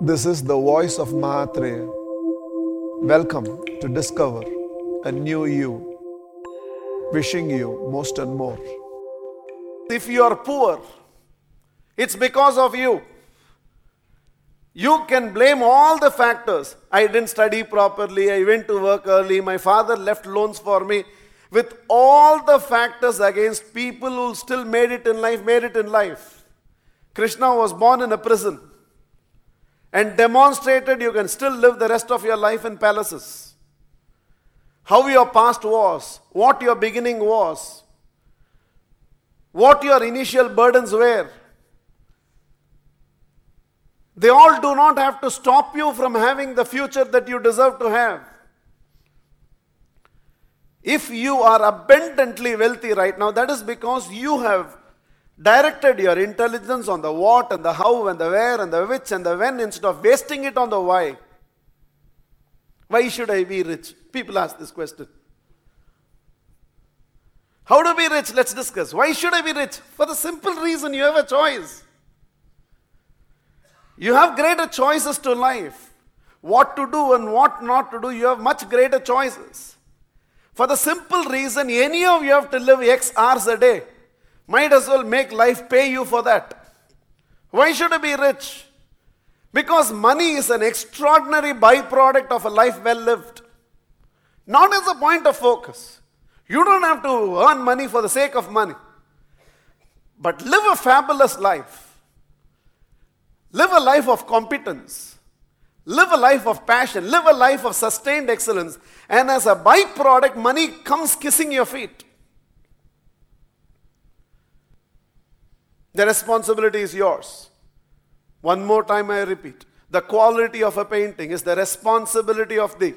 This is the voice of Mahatria. Welcome to discover a new you. Wishing you most and more. If you are poor, it's because of you. You can blame all the factors. I didn't study properly, I went to work early, my father left loans for me. With all the factors against people who still made it in life, made it in life. Krishna was born in a prison and demonstrated you can still live the rest of your life in palaces. How your past was, what your beginning was, what your initial burdens were. They all do not have to stop you from having the future that you deserve to have. If you are abundantly wealthy right now, that is because you have directed your intelligence on the what and the how and the where and the which and the when instead of wasting it on the why. Why should I be rich? People ask this question. How to be rich? Let's discuss. Why should I be rich? For the simple reason you have a choice. You have greater choices to life. What to do and what not to do, you have much greater choices. For the simple reason, any of you have to live X hours a day. Might as well make life pay you for that. Why should I be rich? Because money is an extraordinary byproduct of a life well lived. Not as a point of focus. You don't have to earn money for the sake of money. But live a fabulous life. Live a life of competence. Live a life of passion. Live a life of sustained excellence. And as a byproduct, money comes kissing your feet. The responsibility is yours. One more time I repeat. The quality of a painting is the responsibility of the.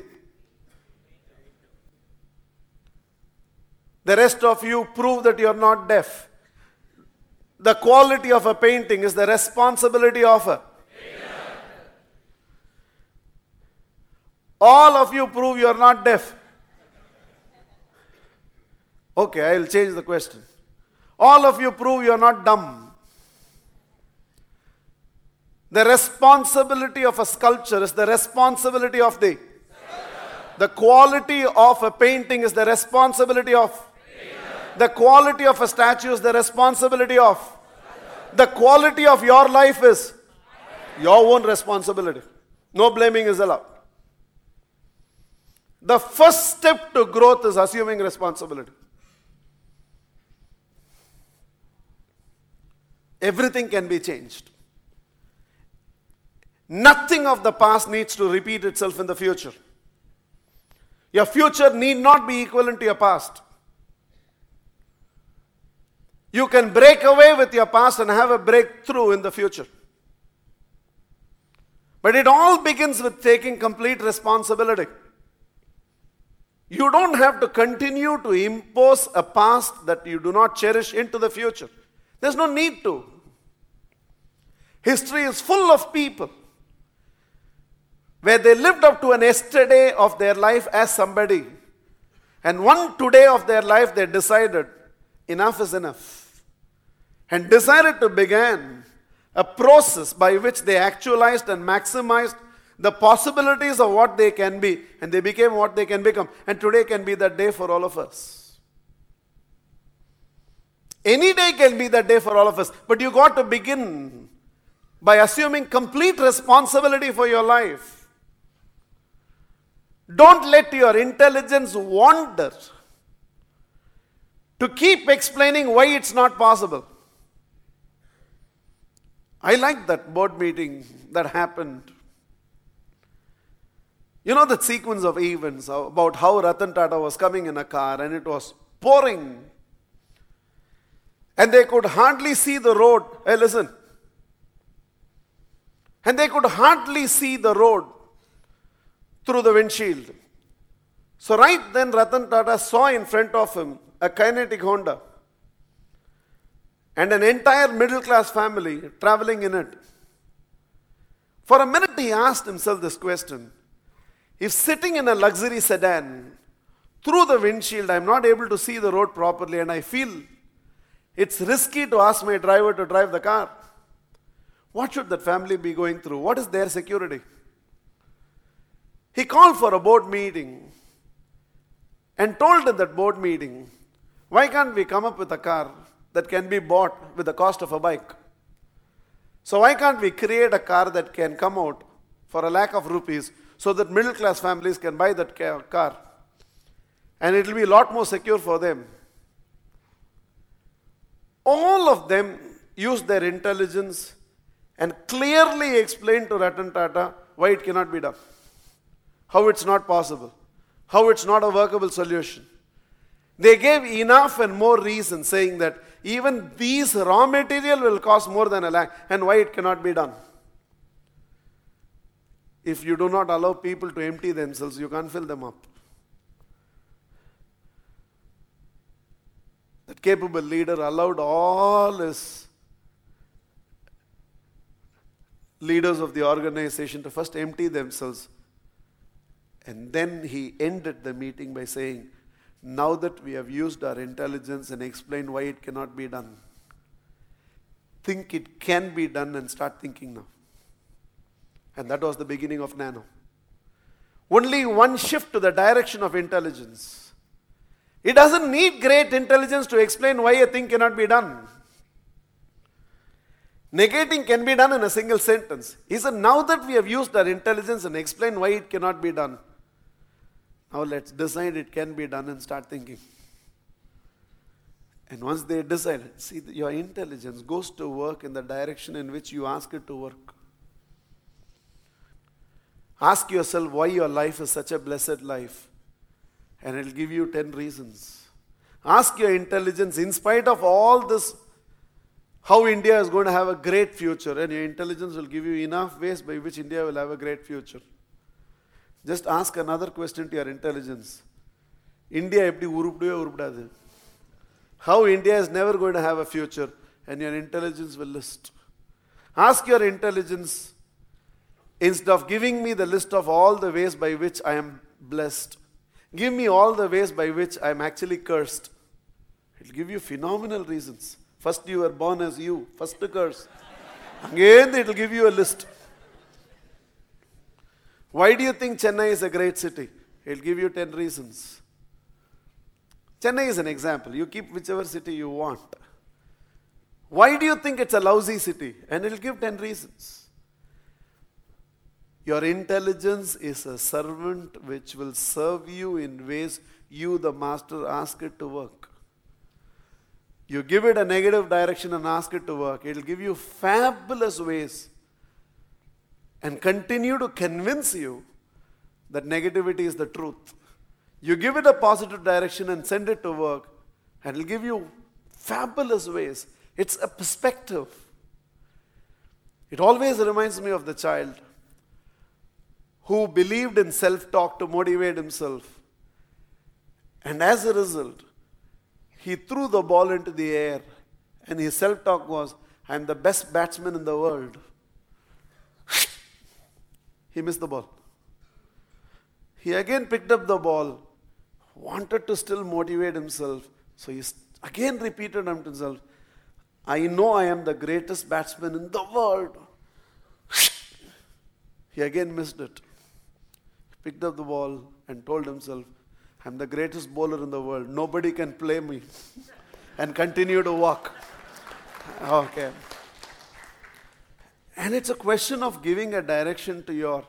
The rest of you prove that you are not deaf. The quality of a painting is the responsibility of a. All of you prove you are not deaf. Okay, I will change the question. All of you prove you are not dumb. The responsibility of a sculpture is the responsibility of the. The quality of a painting is the responsibility of. The quality of a statue is the responsibility of. The quality of your life is your own responsibility. No blaming is allowed. The first step to growth is assuming responsibility. Everything can be changed. Nothing of the past needs to repeat itself in the future. Your future need not be equivalent to your past. You can break away with your past and have a breakthrough in the future. But it all begins with taking complete responsibility. You don't have to continue to impose a past that you do not cherish into the future. There's no need to. History is full of people where they lived up to an yesterday of their life as somebody. And one today of their life they decided enough is enough. And decided to begin a process by which they actualized and maximized the possibilities of what they can be. And they became what they can become. And today can be that day for all of us. Any day can be that day for all of us. But you got to begin by assuming complete responsibility for your life. Don't let your intelligence wander to keep explaining why it's not possible. I like that board meeting that happened. You know that sequence of events about how Ratan Tata was coming in a car and it was pouring. And they could hardly see the road. Hey, listen. And they could hardly see the road through the windshield. So, right then, Ratan Tata saw in front of him a kinetic Honda and an entire middle class family traveling in it. For a minute, he asked himself this question If sitting in a luxury sedan, through the windshield, I'm not able to see the road properly, and I feel it's risky to ask my driver to drive the car. What should that family be going through? What is their security? He called for a board meeting and told in that board meeting, why can't we come up with a car that can be bought with the cost of a bike? So why can't we create a car that can come out for a lakh of rupees so that middle class families can buy that car? And it will be a lot more secure for them. All of them used their intelligence and clearly explained to Ratan Tata why it cannot be done, how it's not possible, how it's not a workable solution. They gave enough and more reason saying that even these raw material will cost more than a lakh and why it cannot be done. If you do not allow people to empty themselves, you can't fill them up. That capable leader allowed all his leaders of the organization to first empty themselves. And then he ended the meeting by saying, Now that we have used our intelligence and explained why it cannot be done, think it can be done and start thinking now. And that was the beginning of Nano. Only one shift to the direction of intelligence. It doesn't need great intelligence to explain why a thing cannot be done. Negating can be done in a single sentence. He said, Now that we have used our intelligence and explained why it cannot be done, now let's decide it can be done and start thinking. And once they decide, see, your intelligence goes to work in the direction in which you ask it to work. Ask yourself why your life is such a blessed life, and it'll give you 10 reasons. Ask your intelligence, in spite of all this how India is going to have a great future, and your intelligence will give you enough ways by which India will have a great future. Just ask another question to your intelligence. India எப்படி உருப்படவே உருப்படாது How India is never going to have a future, and your intelligence will list. Ask your intelligence, instead of giving me the list of all the ways by which I am blessed, give me all the ways by which I am actually cursed. It will give you phenomenal reasons. First, you were born as you. First curse. Again, it will give you a list. Why do you think Chennai is a great city? It will give you 10 reasons. Chennai is an example. You keep whichever city you want. Why do you think it's a lousy city? And will give 10 reasons. Your intelligence is a servant which will serve you in ways you, the master, ask it to work. You give it a negative direction and ask it to work, it will give you fabulous ways and continue to convince you that negativity is the truth. You give it a positive direction and send it to work, and it will give you fabulous ways. It's a perspective. It always reminds me of the child who believed in self talk to motivate himself. And as a result, he threw the ball into the air, and his self talk was, I'm the best batsman in the world. He missed the ball. He again picked up the ball, wanted to still motivate himself. So he again repeated to himself, I know I am the greatest batsman in the world. He again missed it. Picked up the ball and told himself, I'm the greatest bowler in the world. Nobody can play me. and continue to walk. Okay. And it's a question of giving a direction to your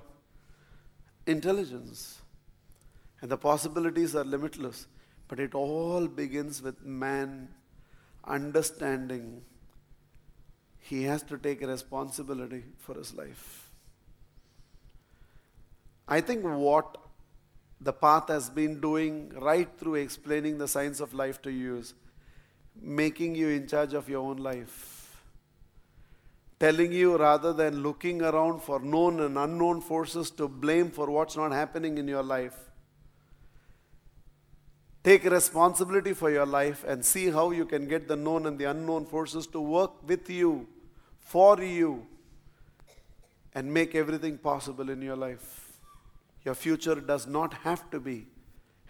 intelligence. And the possibilities are limitless. But it all begins with man understanding he has to take responsibility for his life. I think what the path has been doing right through explaining the science of life to you is making you in charge of your own life. Telling you rather than looking around for known and unknown forces to blame for what's not happening in your life. Take responsibility for your life and see how you can get the known and the unknown forces to work with you, for you, and make everything possible in your life. Your future does not have to be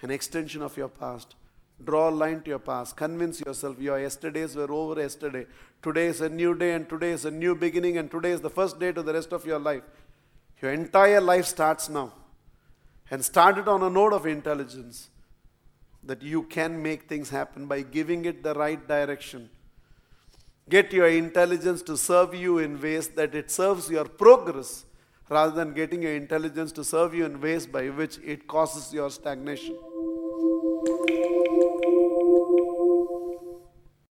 an extension of your past, Draw a line to your past. Convince yourself your yesterdays were over yesterday. Today is a new day, and today is a new beginning, and today is the first day to the rest of your life. Your entire life starts now. And start it on a note of intelligence that you can make things happen by giving it the right direction. Get your intelligence to serve you in ways that it serves your progress rather than getting your intelligence to serve you in ways by which it causes your stagnation.